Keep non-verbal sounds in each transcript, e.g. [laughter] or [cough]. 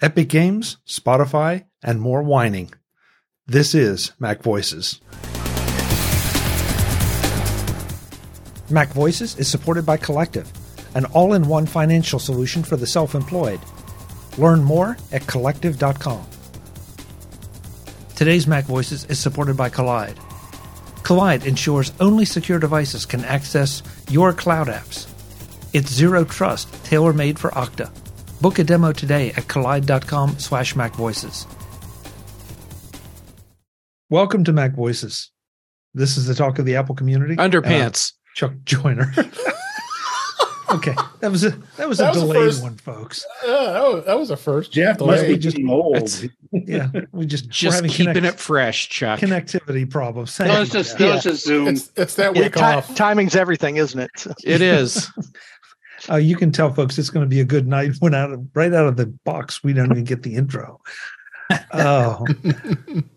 Epic Games, Spotify, and more whining. This is Mac Voices. Mac Voices is supported by Collective, an all in one financial solution for the self employed. Learn more at collective.com. Today's Mac Voices is supported by Kolide. Kolide ensures only secure devices can access your cloud apps. It's zero trust, tailor made for Okta. Book a demo today at kolide.com slash macvoices. Welcome to Mac Voices. This is the talk of the Apple community. Underpants. Uh, Chuck Joiner. [laughs] okay, that was a that was That a was delayed first- one, folks. Yeah, that was, that was a first. Jeff The must be getting old. It's Yeah, we just we're just keeping connect- it fresh, Chuck. connectivity problems. Thank That was just Jeff. that was just Zoom. It's, it's that Yeah, week ti- off. timing's everything, isn't it? It is. [laughs] Uh, you can tell, folks, it's going to be a good night. When out of right out of the box, we don't even get the intro. Oh,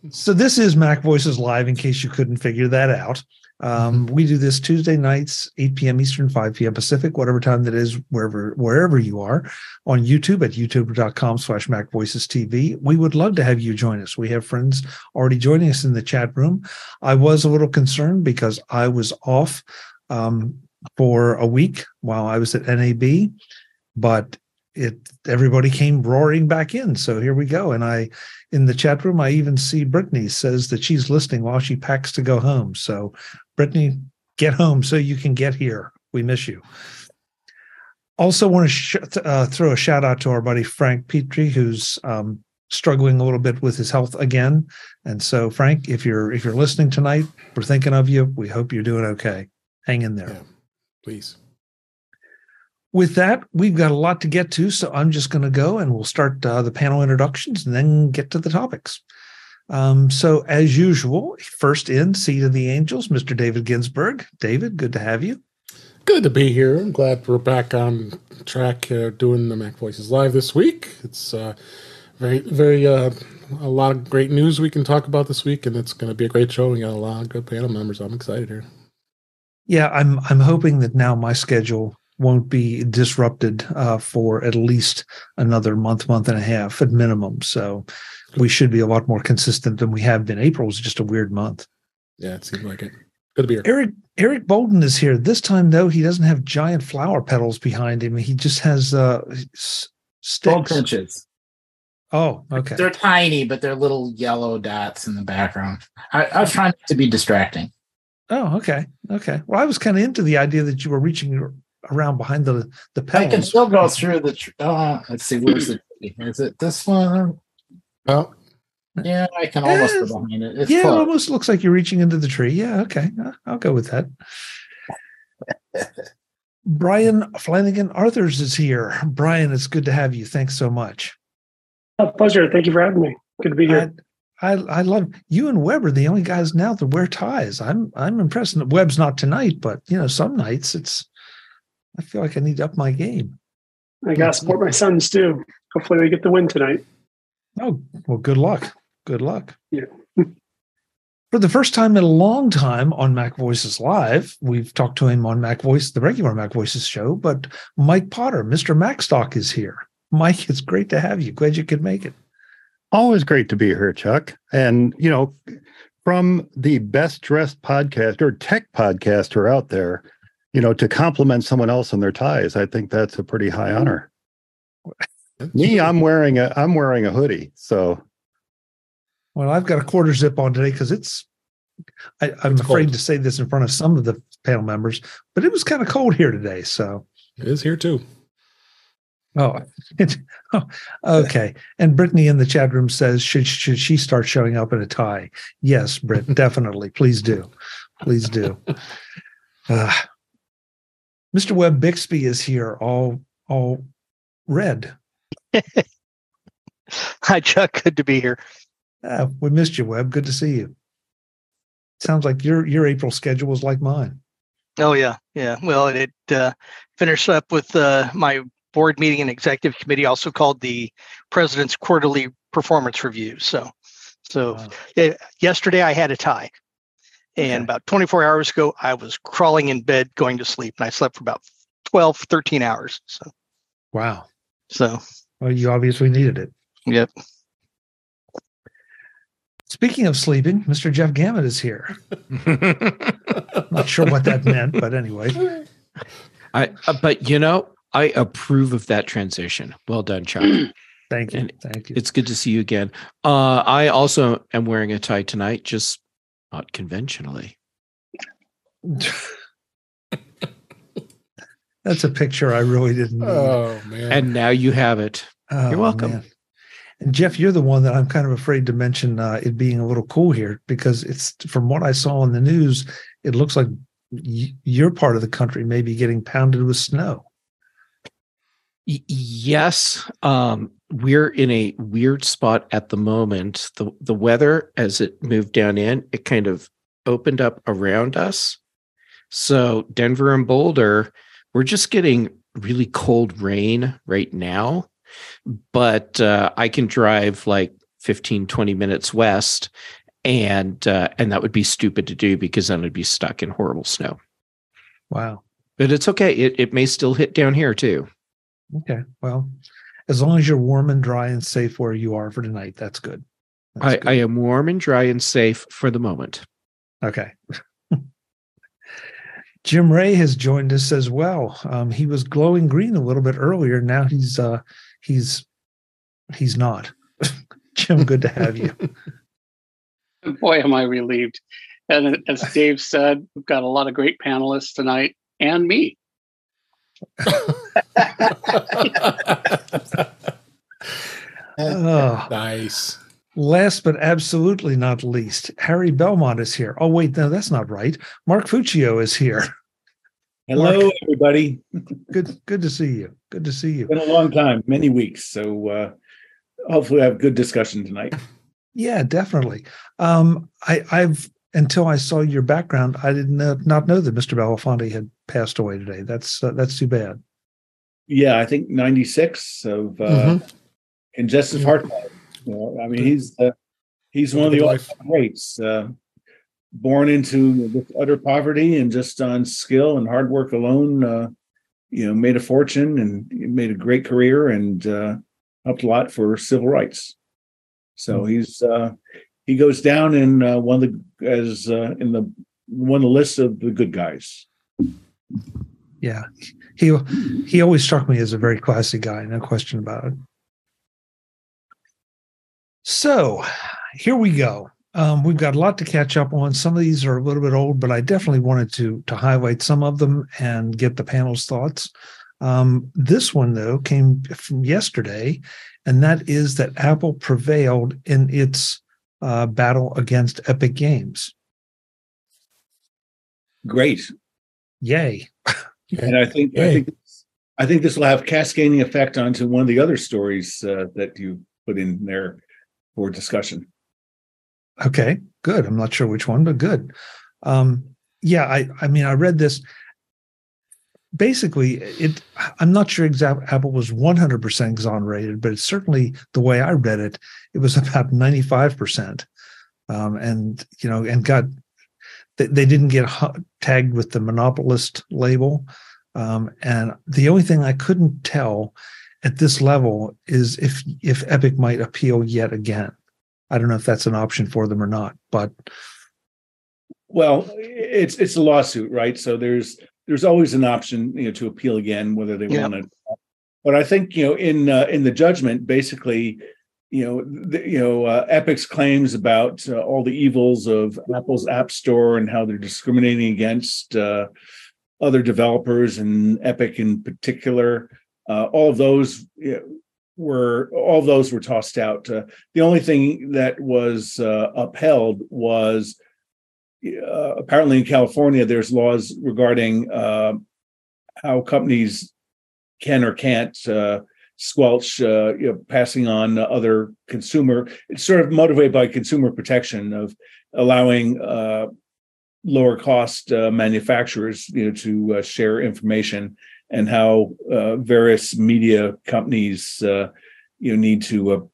so this is Mac Voices Live. In case you couldn't figure that out, um, we do this Tuesday nights, 8 p.m. Eastern, 5 p.m. Pacific, whatever time that is, wherever wherever you are, on YouTube at youtube.com/slash Mac Voices TV. We would love to have you join us. We have friends already joining us in the chat room. I was a little concerned because I was off. Um, for a week while I was at NAB, but it everybody came roaring back in. So here we go. And I in the chat room, I even see Brittany says that she's listening while she packs to go home. So Brittany, get home so you can get here. We miss you. Also, want to sh- uh, throw a shout out to our buddy Frank Petrie, who's um, struggling a little bit with his health again. And so, Frank, if you're if you're listening tonight, we're thinking of you. We hope you're doing okay. Hang in there. Yeah. Please. with that, we've got a lot to get to, so I'm just going to go and we'll start uh, the panel introductions and then get to the topics. Um, so, as usual, first in, Seat of the Angels, Mr. David Ginsburg. David, good to have you. Good to be here. I'm glad we're back on track uh, doing the Mac Voices Live this week. It's uh, very, very, uh, a lot of great news we can talk about this week, and it's going to be a great show. We got a lot of good panel members. I'm excited here. Yeah, I'm I'm hoping that now my schedule won't be disrupted uh, for at least another month, month and a half at minimum. So we should be a lot more consistent than we have been. April was just a weird month. Yeah, it seems like it. Good to be here. Eric Eric Bolden is here. This time though, he doesn't have giant flower petals behind him. He just has uh s- sticks. Goldfinches. Oh, okay. They're tiny, but they're little yellow dots in the background. I, I was trying to be distracting. Oh, okay. Okay. Well, I was kind of into the idea that you were reaching around behind the the I can still go through the. Tr- uh, let's see, where's the tree? Is it this one? Oh, Yeah, I can almost go behind it. It's yeah, it almost looks like you're reaching into the tree. Yeah, okay. Uh, I'll go with that. [laughs] Brian Flanagan Arthurs is here. Brian, it's good to have you. Thanks so much. A pleasure. Thank you for having me. Good to be here. I, I love you and Web are the only guys now that wear ties. I'm I'm impressed. Web's not tonight, but you know, some nights it's I feel like I need to up my game. I got to support my sons too. Hopefully, they get the win tonight. Oh, well, good luck. Good luck. Yeah. [laughs] For the first time in a long time on Mac Voices Live, we've talked to him on Mac Voice, the regular Mac Voices show, but Mike Potter, Mr. Macstock is here. Mike, it's great to have you. Glad you could make it. Always great to be here, Chuck. And, you know, from the best dressed podcast or tech podcaster out there, you know, to compliment someone else on their ties, I think that's a pretty high honor. Me, I'm wearing a I'm wearing a hoodie. So Well, I've got a quarter zip on today because it's I, I'm It's afraid cold. to say this in front of some of the panel members, but it was kind of cold here today. So it is here too. Oh, [laughs] oh, okay. And Brittany in the chat room says, should should she start showing up in a tie? Yes, Britt, [laughs] definitely. Please do. Please do. [laughs] Uh, Mr. Web Bixby is here, all all red. Hi, Chuck. Good to be here. Uh, we missed you, Web. Good to see you. Sounds like your your April schedule was like mine. Oh yeah, yeah. Well, it uh, finished up with uh, my board meeting and executive committee, also called the president's quarterly performance review. So, so Wow. yeah, yesterday I had a tie, and Okay. about 24 hours ago I was crawling in bed going to sleep, and I slept for about 12, 13 hours. So, Wow. so Well, you obviously needed it. Yep. Speaking of sleeping, Mr. Jeff Gamet is here. [laughs] Not sure what that meant, but anyway. I uh, but you know, I approve of that transition. Well done, Chuck. [clears throat] Thank you. And Thank you. it's good to see you again. Uh I also am wearing a tie tonight, just not conventionally. [laughs] That's a picture I really didn't need. Oh man. And now you have it. Oh, You're welcome. man. And Jeff, you're the one that I'm kind of afraid to mention uh, it being a little cool here because it's from what I saw in the news, it looks like y- your part of the country may be getting pounded with snow. Yes, um, we're in a weird spot at the moment. The the weather, as it moved down in, it kind of opened up around us. So Denver and Boulder, we're just getting really cold rain right now. But uh, I can drive like 15, 20 minutes west, and uh, and that would be stupid to do because then I'd be stuck in horrible snow. Wow. But it's okay. It it may still hit down here too. Okay. Well, as long as you're warm and dry and safe where you are for tonight, that's good. That's I, good. I am warm and dry and safe for the moment. Okay. [laughs] Jim Rea has joined us as well. Um, he was glowing green a little bit earlier. Now he's uh, he's he's not. [laughs] Jim, good to have you. [laughs] Boy, am I relieved. And as Dave said, we've got a lot of great panelists tonight and me. Oh, nice. last but absolutely not least, Harry Belmont is here. Oh wait, no, that's not right. Mark Fuccio is here. Hello, Mark. everybody. Good, good to see you. Good to see you. Been a long time, many weeks. So uh, hopefully, I have good discussion tonight. Yeah, definitely. Um, I, I've until I saw your background, I did not not know that Mr. Belafonte had passed away today. That's uh, that's too bad. Yeah, I think '96 of uh, Mhm. congestive heart failure. You know, I mean, he's uh, he's one of the Good life. greats. Uh, born into utter poverty and just on skill and hard work alone, uh, you know, made a fortune and made a great career and uh, helped a lot for civil rights. So he's uh, he goes down in uh, one of the as uh, in the one of the lists of the good guys. Yeah, he he always struck me as a very classy guy, no question about it. So here we go. Um, we've got a lot to catch up on. Some of these are a little bit old, but I definitely wanted to to highlight some of them and get the panel's thoughts. Um, this one though came from yesterday, and that is that Apple prevailed in its uh, battle against Epic Games. Great, Yay! and I think I think I think this will have cascading effect onto one of the other stories uh, that you put in there for discussion. Okay, good. I'm not sure which one, but good. Um, yeah, I I mean I read this. Basically, it I'm not sure exactly Apple was 100% exonerated, but it's certainly the way I read it, it was [laughs] about 95%. Um, and you know, and got they, they didn't get tagged with the monopolist label. Um, and the only thing I couldn't tell at this level is if if Epic might appeal yet again. I don't know if that's an option for them or not, but Well, it's it's a lawsuit, right? So there's there's always an option, you know, to appeal again, whether they Yeah. want to. But I think you know, in uh, in the judgment, basically, you know, the, you know, uh, Epic's claims about uh, all the evils of Apple's App Store and how they're discriminating against uh, other developers and Epic in particular, uh, all of those you know, were all those were tossed out. Uh, the only thing that was uh, upheld was apparently in California, there's laws regarding how companies can or can't squelch, uh, you know, passing on other consumer. It's sort of motivated by consumer protection of allowing uh, lower cost uh, manufacturers, you know, to uh, share information and how uh, various media companies, uh, you know, need to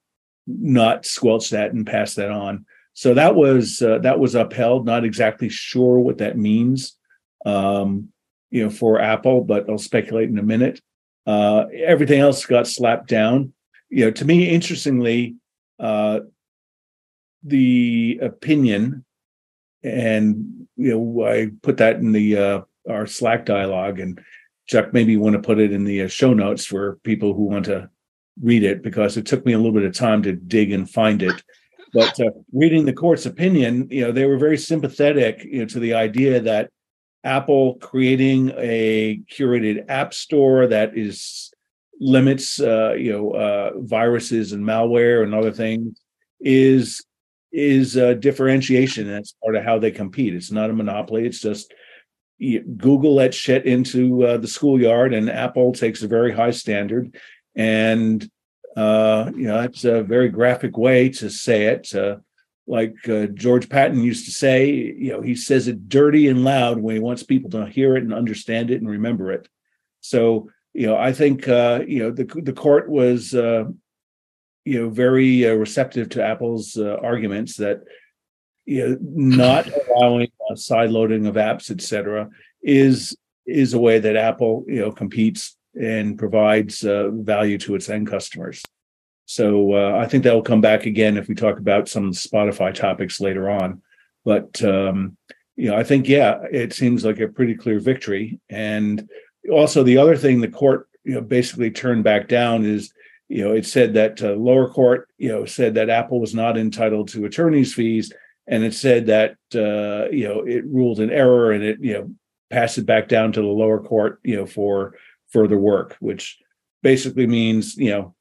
not squelch that and pass that on. So that was that was upheld. Not exactly sure what that means, um, you know, for Apple, but I'll speculate in a minute. Uh, everything else got slapped down. you know, to me, interestingly, uh, the opinion, and you know, I put that in the uh, our Slack dialogue, and Chuck, maybe you want to put it in the uh, show notes for people who want to read it because it took me a little bit of time to dig and find it. But uh, reading the court's opinion, you know, they were very sympathetic you know, to the idea that Apple creating a curated app store that is limits, uh, you know, uh, viruses and malware and other things is is a differentiation. That's part of how they compete. It's not a monopoly. It's just Google lets shit into uh, the schoolyard, and Apple takes a very high standard. And uh, you know, that's a very graphic way to say it. Uh, like uh, George Patton used to say, you know, he says it dirty and loud when he wants people to hear it and understand it and remember it. So, you know, I think uh, you know the the court was uh, you know very uh, receptive to Apple's uh, arguments that you know not [coughs] allowing uh, side loading of apps, etc., is is a way that Apple you know competes and provides uh, value to its end customers. So uh, I think that will come back again if we talk about some Spotify topics later on. But um, you know, I think yeah, it seems like a pretty clear victory. And also the other thing the court you know basically turned back down is you know it said that uh, lower court you know said that Apple was not entitled to attorney's fees, and it said that uh, you know it ruled an error and it you know passed it back down to the lower court you know for further work, which basically means you know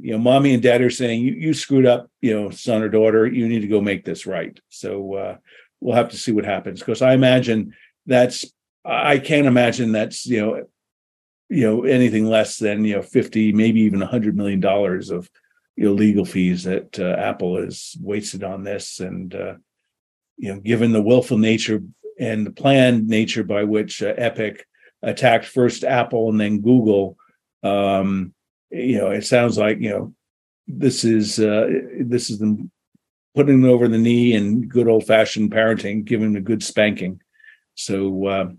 you know, mommy and dad are saying you you screwed up, you know, son or daughter, you need to go make this right. So uh, we'll have to see what happens. Because I imagine that's I can't imagine that's you know you know anything less than you know 50 maybe even 100 million dollars of you know legal fees that uh, apple has wasted on this. And uh, you know given the willful nature and the planned nature by which uh, epic attacked first apple and then google um, you know, it sounds like you know this is uh, this is them putting them over the knee and good old fashioned parenting, giving them a good spanking. So uh,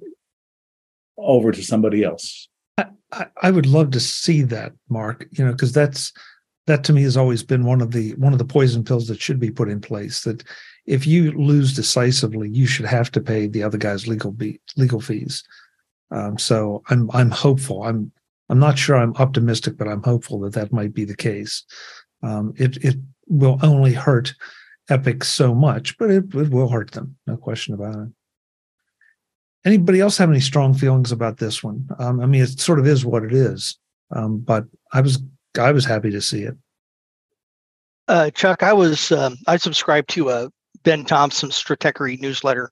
over to somebody else. I, I would love to see that, Mark. You know, because that's that to me has always been one of the one of the poison pills that should be put in place. That if you lose decisively, you should have to pay the other guy's legal be, legal fees. Um, so I'm I'm hopeful. I'm I'm not sure I'm optimistic, but I'm hopeful that that might be the case. Um, it it will only hurt Epic so much, but it, it will hurt them, no question about it. Anybody else have any strong feelings about this one? Um, I mean, it sort of is what it is, um, but I was I was happy to see it. Uh, Chuck, I was um, I subscribed to a Ben Thompson Stratechery newsletter,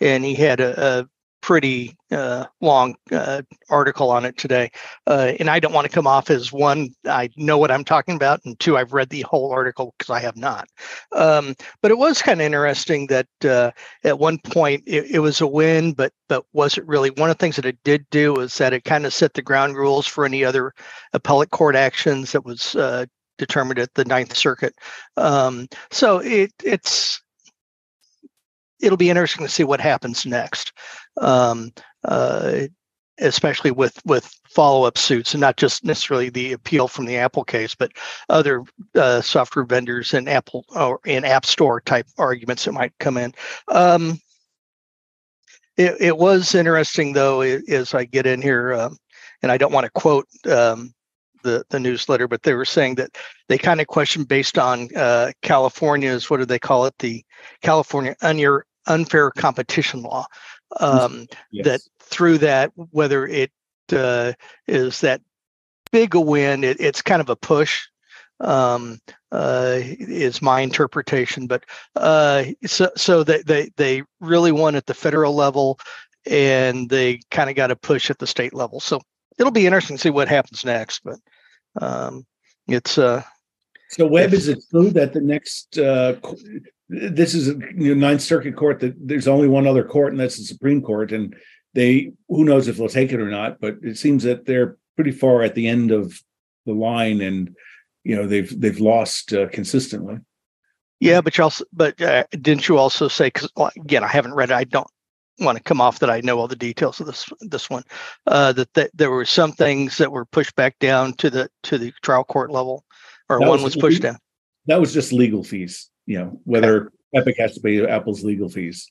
and he had a, a pretty uh, long uh, article on it today. Uh, and I don't want to come off as one, I know what I'm talking about, and two, I've read the whole article because I have not. Um, but it was kind of interesting that uh, at one point it, it, was a win, but but was it really? One of the things that it did do is that it kind of set the ground rules for any other appellate court actions that was uh, determined at the Ninth Circuit. Um, so it it's it'll be interesting to see what happens next, um, uh, especially with with follow up suits and not just necessarily the appeal from the Apple case, but other uh, software vendors and Apple or in App Store type arguments that might come in. Um, it, it, was interesting though, as I get in here, um, and I don't want to quote um, the the newsletter, but they were saying that they kind of question based on uh, California's what do they call it the California unfair unfair competition law. Um, yes. That through that, whether it uh, is that big a win, it, it's kind of a push. Um, uh, is my interpretation, but uh, so so they they they really won at the federal level, and they kind of got a push at the state level. So it'll be interesting to see what happens next. But um, it's uh, so Web. Is it true that the next uh, this is a Ninth Circuit Court that there's only one other court, and that's the Supreme Court. And they, who knows if they'll take it or not, but it seems that they're pretty far at the end of the line, and you know they've they've lost uh, consistently. Yeah, but you also, but uh, didn't you also say? Because well, again, I haven't read it. I don't want to come off that I know all the details of this this one. Uh, that, that there were some things that were pushed back down to the to the trial court level, or That one was- was pushed down. That was just legal fees, you know, whether Epic has to pay Apple's legal fees.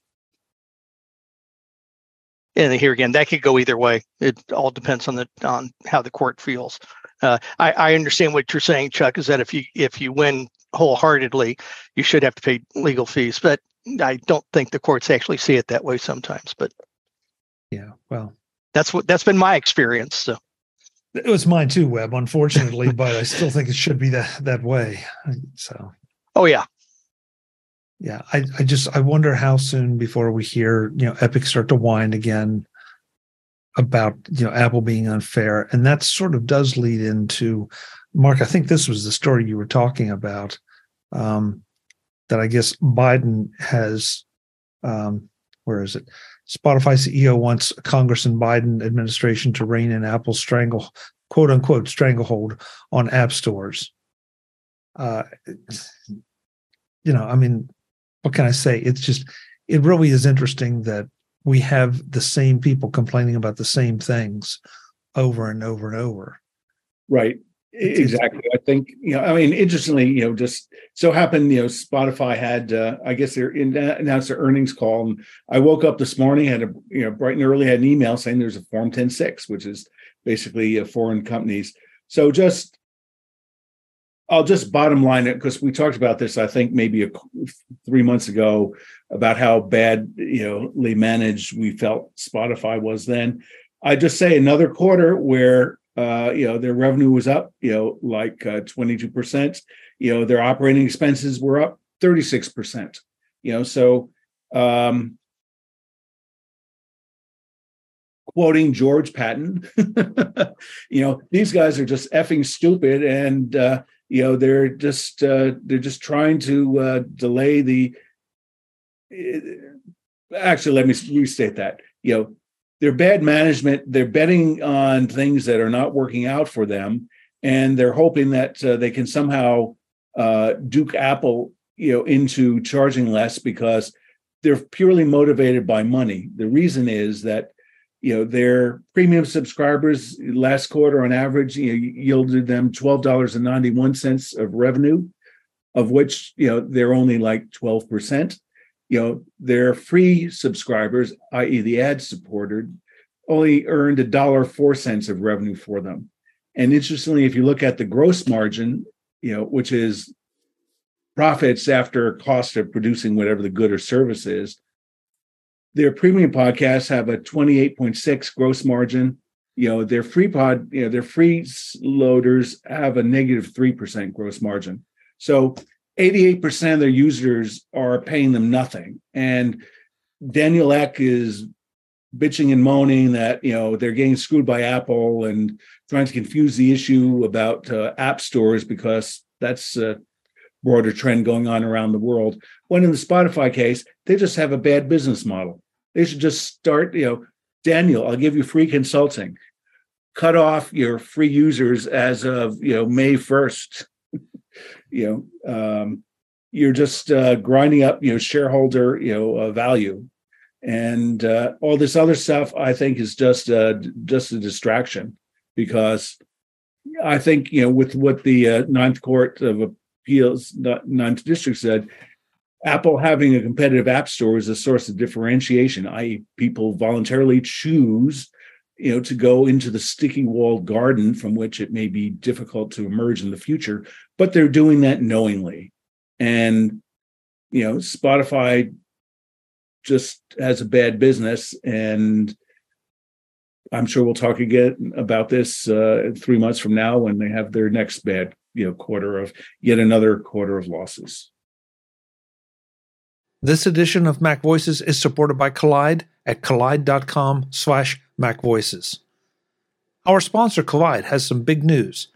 And here again, that could go either way. It all depends on the on how the court feels. Uh, I, I understand what you're saying, Chuck. Is that if you if you win wholeheartedly, you should have to pay legal fees. But I don't think the courts actually see it that way sometimes. But Yeah. Well, that's what that's been my experience. So it was mine too, Web, unfortunately, but I still think it should be that that way. So oh yeah, yeah, I, I just I wonder how soon before we hear, you know, Epic start to whine again about, you know, Apple being unfair. And that sort of does lead into Mark, I think this was the story you were talking about. Um, that I guess Biden has um, where is it? Spotify CEO wants Congress and Biden administration to rein in Apple's strangle quote unquote stranglehold on app stores. Uh, you know, I mean, what can I say? It's just, it really is interesting that we have the same people complaining about the same things over and over and over. Right. Exactly. I think, you know, I mean, interestingly, you know, just so happened, you know, Spotify had, uh, I guess they're in, announced their earnings call. And I woke up this morning, had a, you know, bright and early, had an email saying there's a Form 10-6, which is basically uh, foreign companies. So just, I'll just bottom line it because we talked about this, I think maybe a, three months ago about how bad, you know, managed we felt Spotify was then. I just say another quarter where uh, you know, their revenue was up, you know, like uh, 22%. You know, their operating expenses were up 36%. You know, so um, quoting George Patton, [laughs] you know, these guys are just effing stupid and uh, you know, they're just uh, they're just trying to uh, delay the actually let me restate that. You know, they're bad management. They're betting on things that are not working out for them, and they're hoping that uh, they can somehow uh, duke Apple, you know, into charging less because they're purely motivated by money. The reason is that you know their premium subscribers last quarter on average you know, yielded them twelve dollars and ninety one cents of revenue, of which you know they're only like twelve percent you know their free subscribers i.e the ad supported only earned a dollar four cents of revenue for them. And interestingly if you look at the gross margin you know which is profits after cost of producing whatever the good or service is their premium podcasts have a 28.6 gross margin. You know their free pod you know their free loaders have a negative 3% gross margin. So 88% of their users are paying them nothing. And Daniel Ek is bitching and moaning that, you know, they're getting screwed by Apple and trying to confuse the issue about uh, app stores because that's a broader trend going on around the world. When in the Spotify case, they just have a bad business model. They should just start, you know, Daniel, I'll give you free consulting. Cut off your free users as of, you know, May 1st you know um, you're just uh, grinding up you know shareholder you know uh, value. And uh, all this other stuff i think is just uh, just a distraction because i think you know with what the uh, ninth court of appeals ninth district said apple having a competitive app store is a source of differentiation i.e people voluntarily choose you know to go into the sticky walled garden from which it may be difficult to emerge in the future but they're doing that knowingly. And you know spotify just has a bad business and i'm sure we'll talk again about this uh, three months from now when they have their next bad you know quarter of yet another quarter of losses. This edition of Mac Voices is supported by Kolide at kolide.com slash macvoices. Our sponsor Kolide has some big news.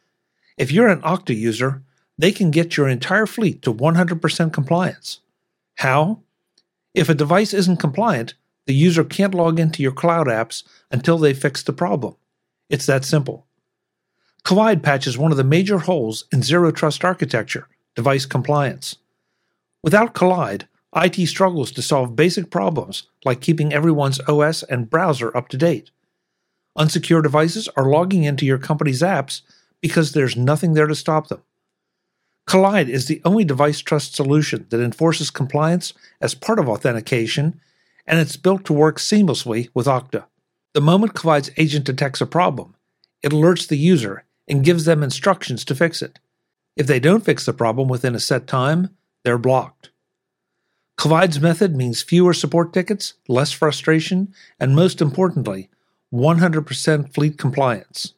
If you're an Okta user, they can get your entire fleet to 100% compliance. How? If a device isn't compliant, the user can't log into your cloud apps until they fix the problem. It's that simple. Kolide patches one of the major holes in zero trust architecture, device compliance. Without Kolide, IT struggles to solve basic problems like keeping everyone's OS and browser up to date. Unsecure devices are logging into your company's apps because there's nothing there to stop them. Kolide is the only device trust solution that enforces compliance as part of authentication, and it's built to work seamlessly with Okta. The moment Kolide's agent detects a problem, it alerts the user and gives them instructions to fix it. If they don't fix the problem within a set time, they're blocked. Kolide's method means fewer support tickets, less frustration, and most importantly, 100% fleet compliance.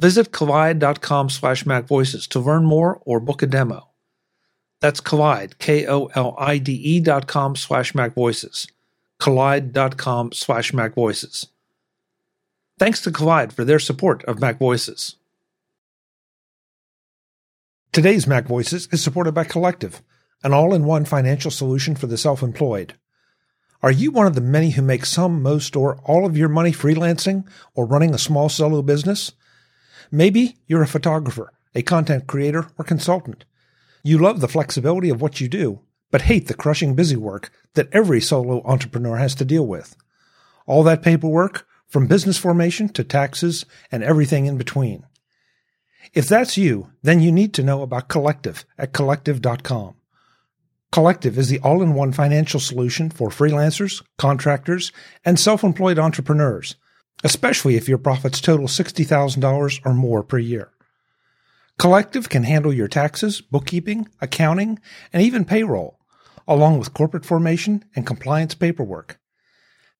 Visit kolide.com slash macvoices to learn more or book a demo. That's Kolide, K-O-L-I-D-E dot com slash macvoices. Kolide.com slash macvoices. Thanks to Kolide for their support of Mac Voices. Today's Mac Voices is supported by Collective, an all-in-one financial solution for the self-employed. Are you one of the many who make some, most, or all of your money freelancing or running a small solo business? Maybe you're a photographer, a content creator, or consultant. You love the flexibility of what you do, but hate the crushing busy work that every solo entrepreneur has to deal with. All that paperwork, from business formation to taxes and everything in between. If that's you, then you need to know about Collective at collective.com. Collective is the all in one financial solution for freelancers, contractors, and self employed entrepreneurs especially if your profits total $60,000 or more per year. Collective can handle your taxes, bookkeeping, accounting, and even payroll, along with corporate formation and compliance paperwork.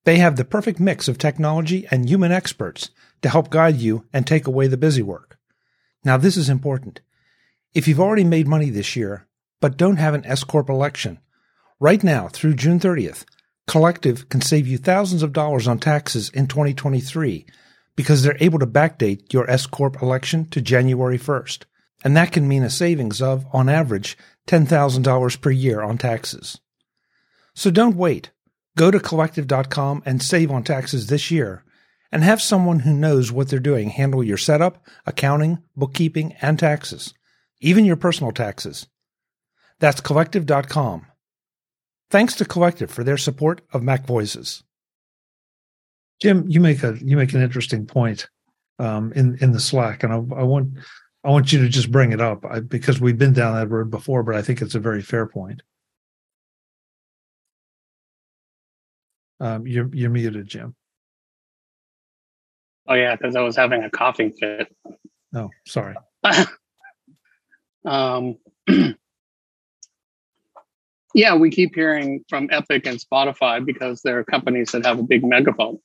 They have the perfect mix of technology and human experts to help guide you and take away the busy work. Now, this is important. If you've already made money this year, but don't have an S Corp election, right now through June 30th, Collective can save you thousands of dollars on taxes in 2023 because they're able to backdate your S Corp election to January 1st. And that can mean a savings of, on average, $10,000 per year on taxes. So don't wait. Go to collective.com and save on taxes this year and have someone who knows what they're doing handle your setup, accounting, bookkeeping, and taxes, even your personal taxes. That's collective.com. Thanks to Collective for their support of Mac Voices. Jim, you make a you make an interesting point um, in in the Slack, and I, I, want I want you to just bring it up I, because we've been down that road before, but I think it's a very fair point. Um, you're you're muted, Jim. Oh yeah, because I was having a coughing fit. Oh, sorry. [laughs] um, [clears throat] yeah, we keep hearing from Epic and Spotify because they're companies that have a big megaphone.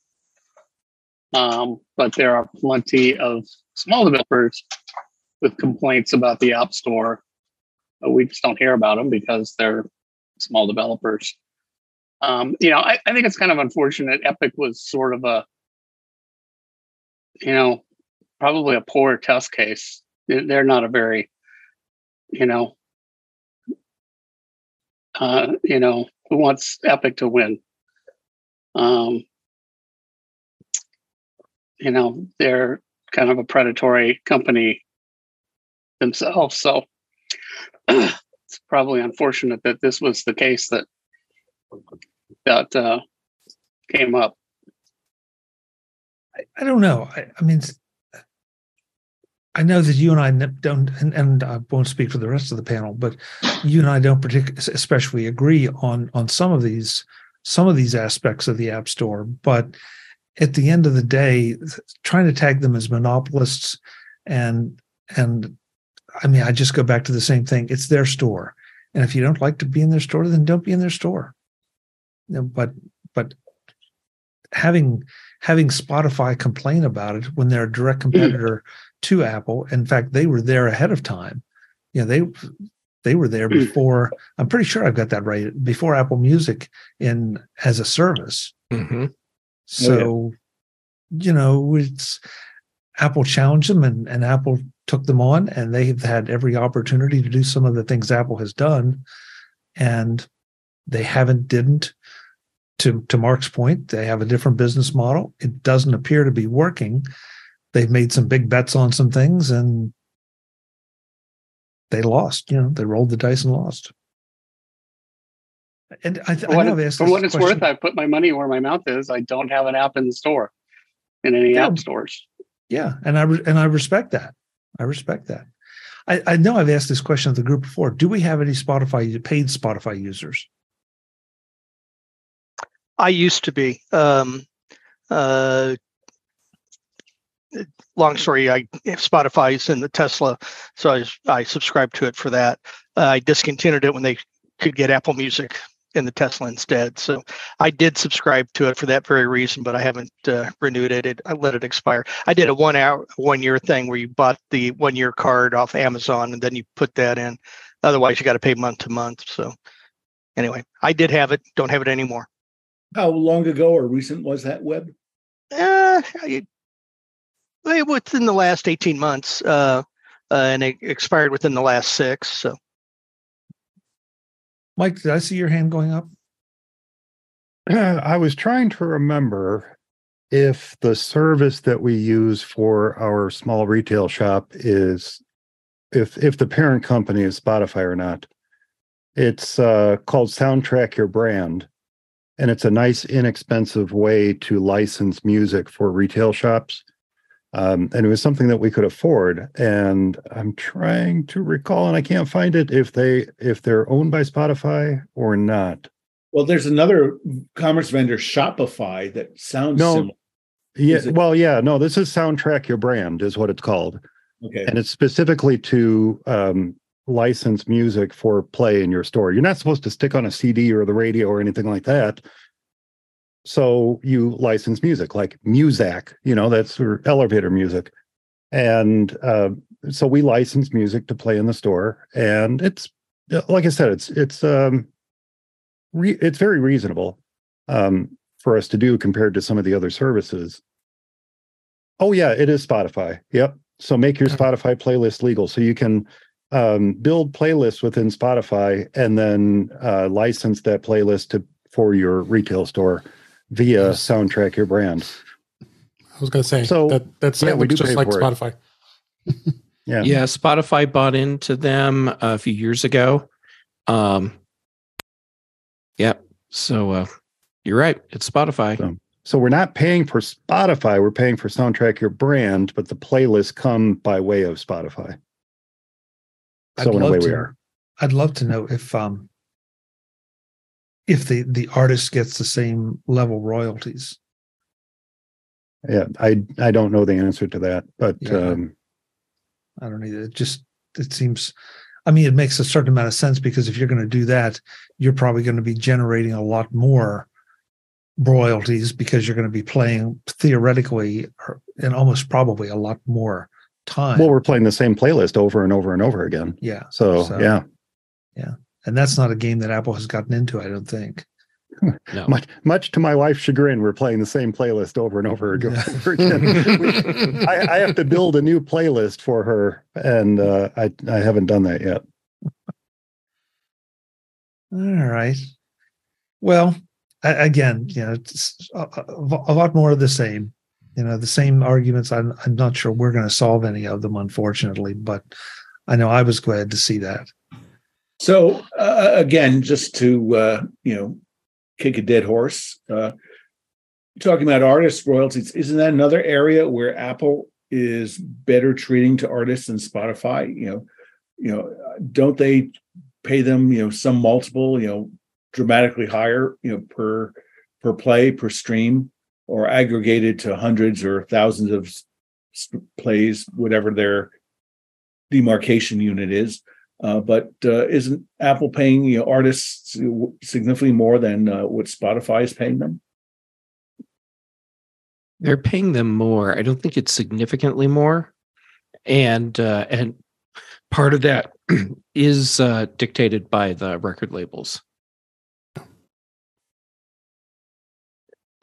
Um, but there are plenty of small developers with complaints about the App Store. We just don't hear about them because they're small developers. Um, you know, I, I think it's kind of unfortunate. Epic was sort of a, you know, probably a poor test case. They're not a very, you know, uh, you know, who wants Epic to win? Um, you know, they're kind of a predatory company themselves. So [clears throat] it's probably unfortunate that this was the case that that uh, came up. I, I don't know. I, I mean, I know that you and I don't, and, and, I won't speak for the rest of the panel, but you and I don't particularly, especially agree on on some of these some of these aspects of the App Store. But at the end of the day, trying to tag them as monopolists and and I mean, I just go back to the same thing. It's their store, and if you don't like to be in their store, then don't be in their store. You know, but but having having Spotify complain about it when they're a direct mm. competitor to Apple. In fact, they were there ahead of time. You know, they they were there before. I'm pretty sure I've got that right. Before Apple Music in as a service. Mm-hmm. So, oh, yeah. you know, it's Apple challenged them, and and Apple took them on, and they've had every opportunity to do some of the things Apple has done, and they haven't didn't. To to Mark's point, they have a different business model. It doesn't appear to be working they've made some big bets on some things and they lost. You know, they rolled the dice and lost. And I, th- For I what, know I've for what it's question- worth, I put my money where my mouth is. I don't have an app in the store, in any Yeah. app stores. Yeah, and I re- and I respect that. I respect that. I, I know I've asked this question of the group before. Do we have any Spotify paid Spotify users? I used to be. Um, uh, long story. I Spotify's in the Tesla, so I I subscribed to it for that. Uh, I discontinued it when they could get Apple Music in the Tesla instead. So I did subscribe to it for that very reason, but I haven't uh, renewed it. it. I let it expire. I did a one hour, one year thing where you bought the one year card off Amazon and then you put that in. Otherwise, you got to pay month to month. So anyway, I did have it. Don't have it anymore. How long ago or recent was that Web? Uh, within the last 18 months, uh, uh, and it expired within the last six. So Mike, did I see your hand going up? [clears throat] I was trying to remember if the service that we use for our small retail shop is if if the parent company is Spotify or not. It's uh, called Soundtrack Your Brand, and it's a nice, inexpensive way to license music for retail shops. Um, and it was something that we could afford. And I'm trying to recall, and I can't find it if they if they're owned by Spotify or not. Well, there's another commerce vendor, Shopify, that sounds No. similar. Yeah, it- well, yeah, no, this is Soundtrack Your Brand, is what it's called. Okay. And it's specifically to um, license music for play in your store. You're not supposed to stick on a CD or the radio or anything like that. So you license music like Muzak, you know, that's for elevator music. And uh, so we license music to play in the store. And it's, like I said, it's, it's, um, re- it's very reasonable um, for us to do compared to some of the other services. Oh yeah, it is Spotify. Yep. So make your Spotify playlist legal, so you can um, build playlists within Spotify and then uh, license that playlist to for your retail store via Soundtrack Your Brand. I was going to say So, that that yeah, we do just pay like for it. Spotify. [laughs] Yeah. Yeah, Spotify bought into them a few years ago. Um, yeah, so uh, you're right. It's Spotify. So- So we're not paying for Spotify, we're paying for Soundtrack Your Brand, but the playlists come by way of Spotify. So I'd in a love way we are. I'd love to know if um if the the artist gets the same level royalties. Yeah, I I don't know the answer to that, but Yeah. um, I don't either. It just it seems I mean it makes a certain amount of sense because if you're going to do that, you're probably going to be generating a lot more royalties because you're going to be playing theoretically or, and almost probably a lot more time. well, we're playing the same playlist over and over and over again. yeah. So, So- yeah, And that's not a game that Apple has gotten into, I don't think. No. [laughs] much much to my wife's chagrin, we're playing the same playlist over and over ag- Yeah. [laughs] again. I, I have to build a new playlist for her, and uh, I I haven't done that yet. All right. Well, a- again, you know, it's a, a a lot more of the same. You know, the same arguments. I'm I'm not sure we're going to solve any of them, unfortunately, but I know I was glad to see that. So uh, again, just to uh, you know, kick a dead horse. Uh, talking about artist royalties, isn't that another area where Apple is better treating to artists than Spotify? You know, you know, don't they pay them you know some multiple you know dramatically higher you know per per play per stream or aggregated to hundreds or thousands of plays, whatever their demarcation unit is. Uh, but uh, isn't Apple paying you know, artists significantly more than uh, what Spotify is paying them? They're paying them more. I don't think it's significantly more, and uh, and part of that [clears throat] is uh, dictated by the record labels.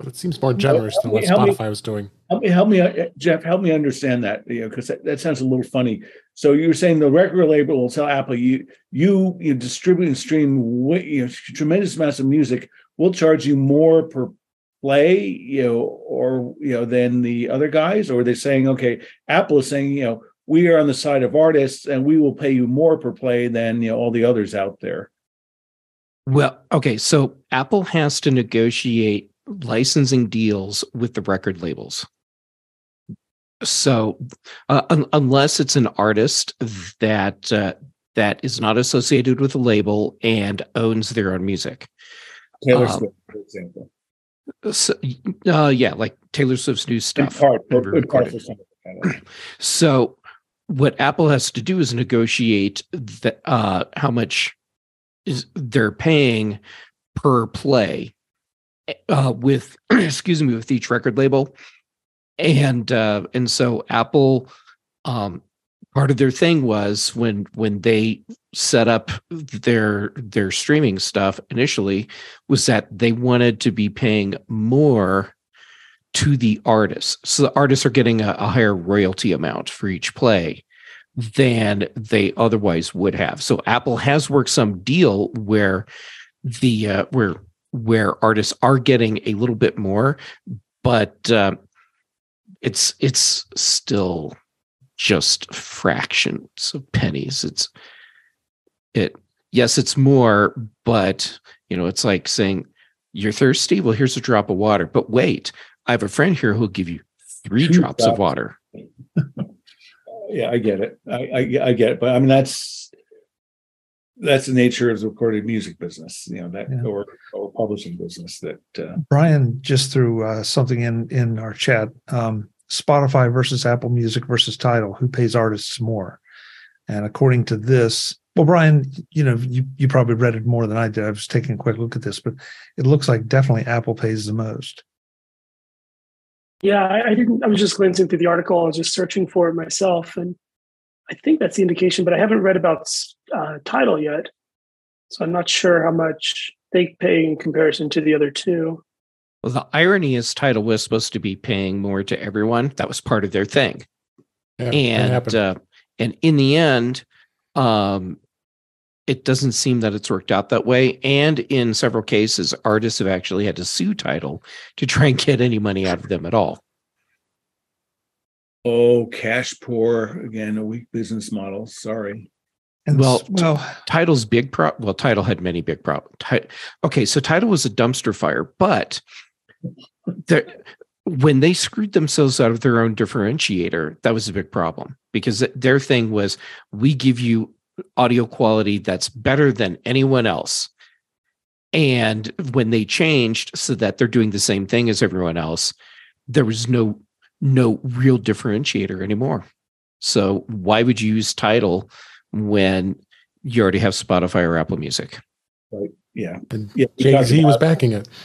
But it seems more generous than what me- Spotify was doing. Help me, help me, uh, Jeff. Help me understand that, you know, because that, that sounds a little funny. So you're saying the record label will tell Apple, you you you distribute and stream way, you know, tremendous amounts of music. We'll charge you more per play, you know, or you know, than the other guys. Or are they saying, okay, Apple is saying, you know, we are on the side of artists, and we will pay you more per play than you know all the others out there. Well, okay, so Apple has to negotiate licensing deals with the record labels. So, uh, un- unless it's an artist that uh, that is not associated with a label and owns their own music, Taylor Um, Swift, for example. so, uh, yeah, like Taylor Swift's new stuff. part, part for something like that. So what Apple has to do is negotiate the, uh, how much is they're paying per play uh, with [clears throat] excuse me with each record label, and uh, and so Apple um, part of their thing was when when they set up their their streaming stuff initially was that they wanted to be paying more to the artists. So the artists are getting a, a higher royalty amount for each play than they otherwise would have. So Apple has worked some deal where the uh, where where artists are getting a little bit more, but uh, it's it's still just fractions of pennies. It's it yes, it's more, but you know, it's like saying you're thirsty. Well, here's a drop of water, but wait, I have a friend here who'll give you three Two drops of water. [laughs] yeah, I get it. I, I I get it, but I mean that's that's the nature of the recorded music business, you know, that Yeah. or or publishing business that uh, Brian just threw uh, something in in our chat. Um, Spotify versus Apple Music versus Tidal, Who pays artists more? And according to this, well, Brian, you know, you you probably read it more than I did. I was taking a quick look at this, but it looks like definitely Apple pays the most. Yeah, I, I didn't. I was just glancing through the article. I was just searching for it myself, and I think that's the indication. But I haven't read about uh, Tidal yet, so I'm not sure how much they pay in comparison to the other two. Well, the irony is Tidal was supposed to be paying more to everyone. That was part of their thing. Yeah, and uh, and in the end, um, it doesn't seem that it's worked out that way. And in several cases, artists have actually had to sue Tidal to try and get any money out of them at all. Oh cash poor again, a weak business model. Sorry. And Well, s- well, Tidal's big pro well, Tidal had many big problems. okay, so Tidal was a dumpster fire, but there, when they screwed themselves out of their own differentiator, that was a big problem because th- their thing was we give you audio quality that's better than anyone else. And when they changed so that they're doing the same thing as everyone else, there was no no real differentiator anymore. So why would you use Tidal when you already have Spotify or Apple Music? Yeah. And Yeah. Jay Z was backing it. [laughs]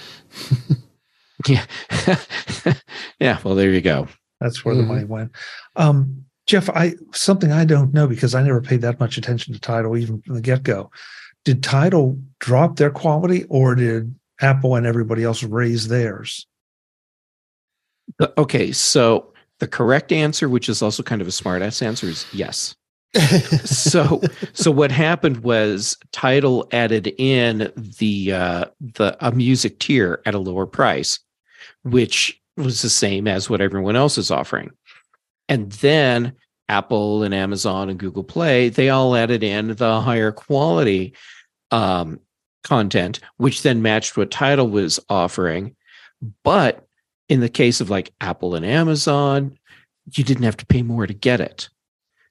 Yeah. [laughs] yeah. Well, there you go. that's where the Mhm. money went. Um, Jeff, I something I don't know because I never paid that much attention to Tidal even from the get go. Did Tidal drop their quality, or did Apple and everybody else raise theirs? Uh, Okay. So the correct answer, which is also kind of a smart ass answer, is yes. [laughs] so so what happened was Tidal added in the uh the a music tier at a lower price which was the same as what everyone else is offering and then apple and amazon and google play they all added in the higher quality um content which then matched what Tidal was offering but in the case of like apple and amazon you didn't have to pay more to get it.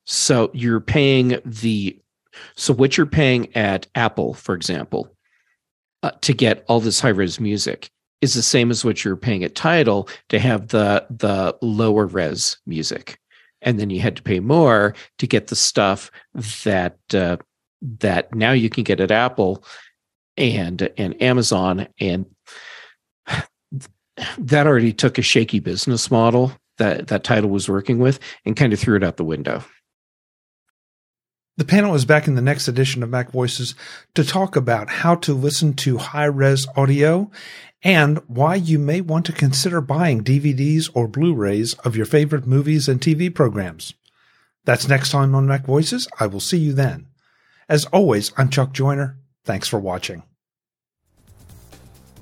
So you're paying the so what you're paying at Apple, for example, uh, to get all this high res music is the same as what you're paying at Tidal to have the the lower res music, and then you had to pay more to get the stuff that uh, that now you can get at Apple and and Amazon, and that already took a shaky business model that that Tidal was working with and kind of threw it out the window. The panel is back in the next edition of Mac Voices to talk about how to listen to high res audio and why you may want to consider buying DVDs or Blu rays of your favorite movies and TV programs. That's next time on Mac Voices. I will see you then. As always, I'm Chuck Joiner. Thanks for watching.